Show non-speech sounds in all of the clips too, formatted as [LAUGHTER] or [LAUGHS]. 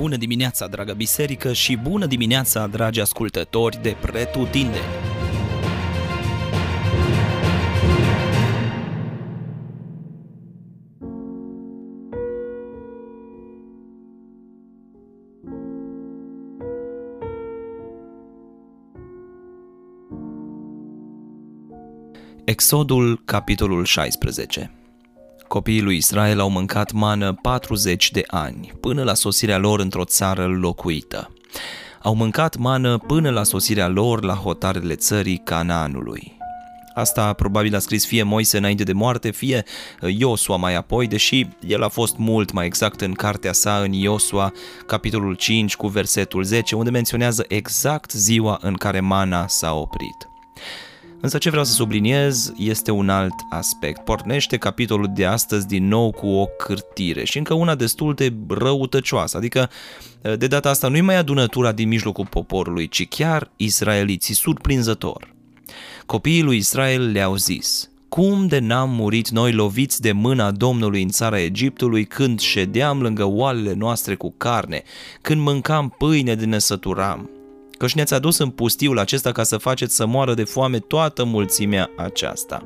Bună dimineața, dragă biserică, și bună dimineața, dragi ascultători de Pretutindeni! Exodul, capitolul 16 Copiii lui Israel au mâncat mană 40 de ani, până la sosirea lor într-o țară locuită. Au mâncat mană până la sosirea lor la hotarele țării Canaanului. Asta probabil a scris fie Moise înainte de moarte, fie Iosua mai apoi, deși el a fost mult mai exact în cartea sa în Iosua, capitolul 5 cu versetul 10, unde menționează exact ziua în care mana s-a oprit. Însă ce vreau să subliniez este un alt aspect. Pornește capitolul de astăzi din nou cu o cârtire și încă una destul de răutăcioasă, adică de data asta nu-i mai adunătura din mijlocul poporului, ci chiar israeliții, surprinzător. Copiii lui Israel le-au zis, cum de n-am murit noi loviți de mâna Domnului în țara Egiptului când ședeam lângă oalele noastre cu carne, când mâncam pâine de nesăturam? Căci ne-ați adus în pustiul acesta ca să faceți să moară de foame toată mulțimea aceasta.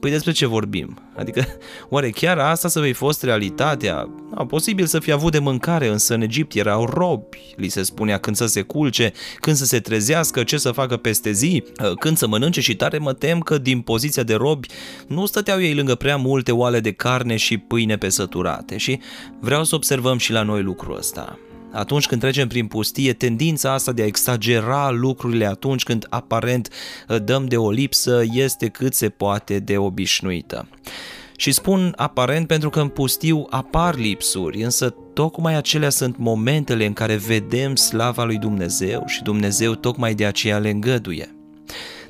Păi despre ce vorbim? Adică, [LAUGHS] oare chiar asta să vei fost realitatea? A, posibil să fi avut de mâncare, însă în Egipt erau robi, li se spunea când să se culce, când să se trezească, ce să facă peste zi, când să mănânce și tare mă tem că din poziția de robi nu stăteau ei lângă prea multe oale de carne și pâine pe săturate și vreau să observăm și la noi lucrul ăsta atunci când trecem prin pustie, tendința asta de a exagera lucrurile atunci când aparent uh, dăm de o lipsă este cât se poate de obișnuită. Și spun aparent pentru că în pustiu apar lipsuri, însă tocmai acelea sunt momentele în care vedem slava lui Dumnezeu și Dumnezeu tocmai de aceea le îngăduie.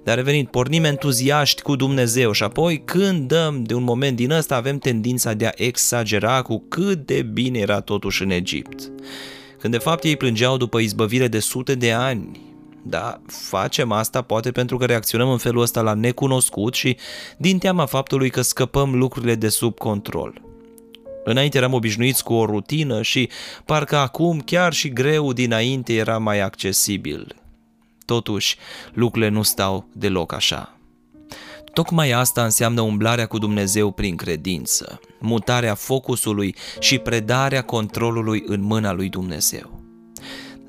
Dar revenind, pornim entuziaști cu Dumnezeu și apoi când dăm de un moment din ăsta avem tendința de a exagera cu cât de bine era totuși în Egipt când de fapt ei plângeau după izbăvire de sute de ani. Da, facem asta poate pentru că reacționăm în felul ăsta la necunoscut și din teama faptului că scăpăm lucrurile de sub control. Înainte eram obișnuiți cu o rutină și parcă acum chiar și greu dinainte era mai accesibil. Totuși, lucrurile nu stau deloc așa. Tocmai asta înseamnă umblarea cu Dumnezeu prin credință, mutarea focusului și predarea controlului în mâna lui Dumnezeu.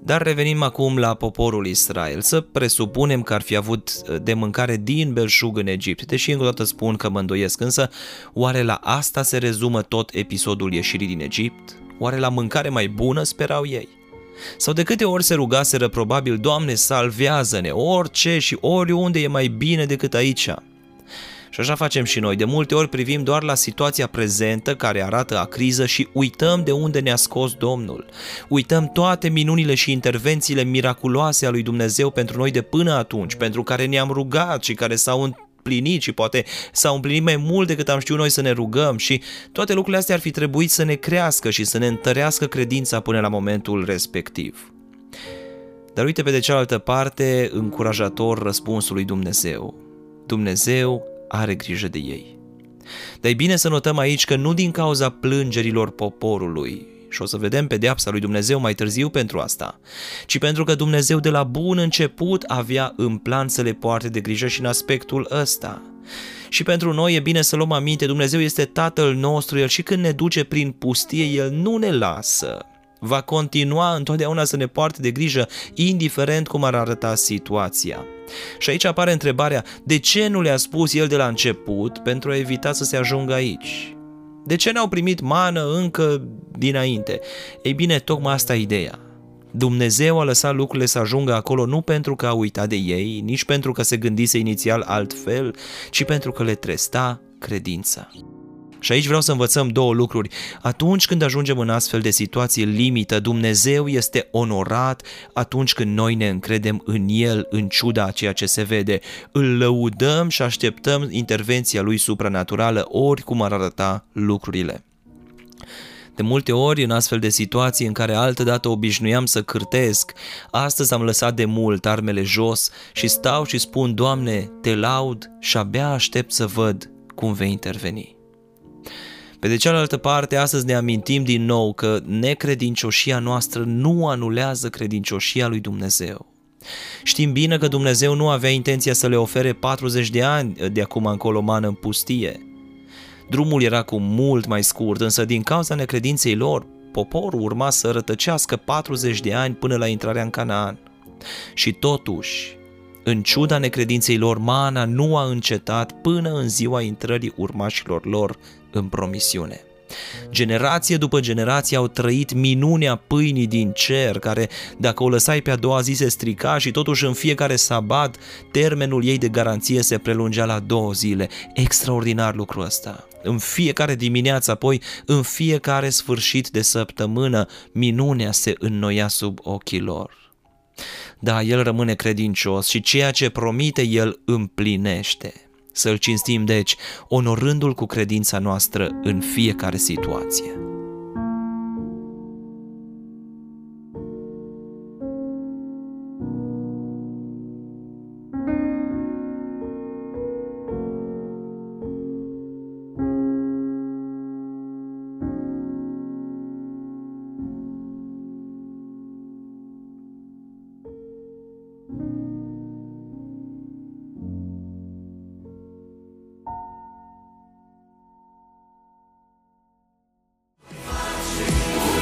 Dar revenim acum la poporul Israel. Să presupunem că ar fi avut uh, de mâncare din belșug în Egipt, deși încă o dată spun că mă îndoiesc, însă oare la asta se rezumă tot episodul ieșirii din Egipt? Oare la mâncare mai bună sperau ei? Sau de câte ori se rugaseră probabil, Doamne, salvează-ne, orice și oriunde e mai bine decât aici? Și așa facem și noi. De multe ori privim doar la situația prezentă care arată a criză și uităm de unde ne-a scos Domnul. Uităm toate minunile și intervențiile miraculoase a lui Dumnezeu pentru noi de până atunci, pentru care ne-am rugat și care s-au împlinit și poate s-au împlinit mai mult decât am știut noi să ne rugăm și toate lucrurile astea ar fi trebuit să ne crească și să ne întărească credința până la momentul respectiv. Dar uite pe de cealaltă parte încurajator răspunsul lui Dumnezeu. Dumnezeu are grijă de ei. Dar e bine să notăm aici că nu din cauza plângerilor poporului, și o să vedem pedeapsa lui Dumnezeu mai târziu pentru asta, ci pentru că Dumnezeu de la bun început avea în plan să le poarte de grijă și în aspectul ăsta. Și pentru noi e bine să luăm aminte, Dumnezeu este Tatăl nostru, El și când ne duce prin pustie, El nu ne lasă, va continua întotdeauna să ne poarte de grijă, indiferent cum ar arăta situația. Și aici apare întrebarea, de ce nu le-a spus el de la început pentru a evita să se ajungă aici? De ce n-au primit mană încă dinainte? Ei bine, tocmai asta e ideea. Dumnezeu a lăsat lucrurile să ajungă acolo nu pentru că a uitat de ei, nici pentru că se gândise inițial altfel, ci pentru că le tresta credința. Și aici vreau să învățăm două lucruri. Atunci când ajungem în astfel de situații limită, Dumnezeu este onorat atunci când noi ne încredem în El, în ciuda a ceea ce se vede. Îl lăudăm și așteptăm intervenția Lui supranaturală, oricum ar arăta lucrurile. De multe ori, în astfel de situații în care altădată obișnuiam să cârtesc, astăzi am lăsat de mult armele jos și stau și spun, Doamne, te laud și abia aștept să văd cum vei interveni. Pe de cealaltă parte, astăzi ne amintim din nou că necredincioșia noastră nu anulează credincioșia lui Dumnezeu. Știm bine că Dumnezeu nu avea intenția să le ofere 40 de ani de acum încolo mană în pustie. Drumul era cu mult mai scurt, însă din cauza necredinței lor, poporul urma să rătăcească 40 de ani până la intrarea în Canaan. Și totuși, în ciuda necredinței lor, mana nu a încetat până în ziua intrării urmașilor lor în promisiune. Generație după generație au trăit minunea pâinii din cer, care dacă o lăsai pe a doua zi se strica și totuși în fiecare sabat termenul ei de garanție se prelungea la două zile. Extraordinar lucrul ăsta. În fiecare dimineață, apoi în fiecare sfârșit de săptămână, minunea se înnoia sub ochii lor. Da, el rămâne credincios și ceea ce promite el împlinește. Să-l cinstim, deci, onorându-l cu credința noastră în fiecare situație.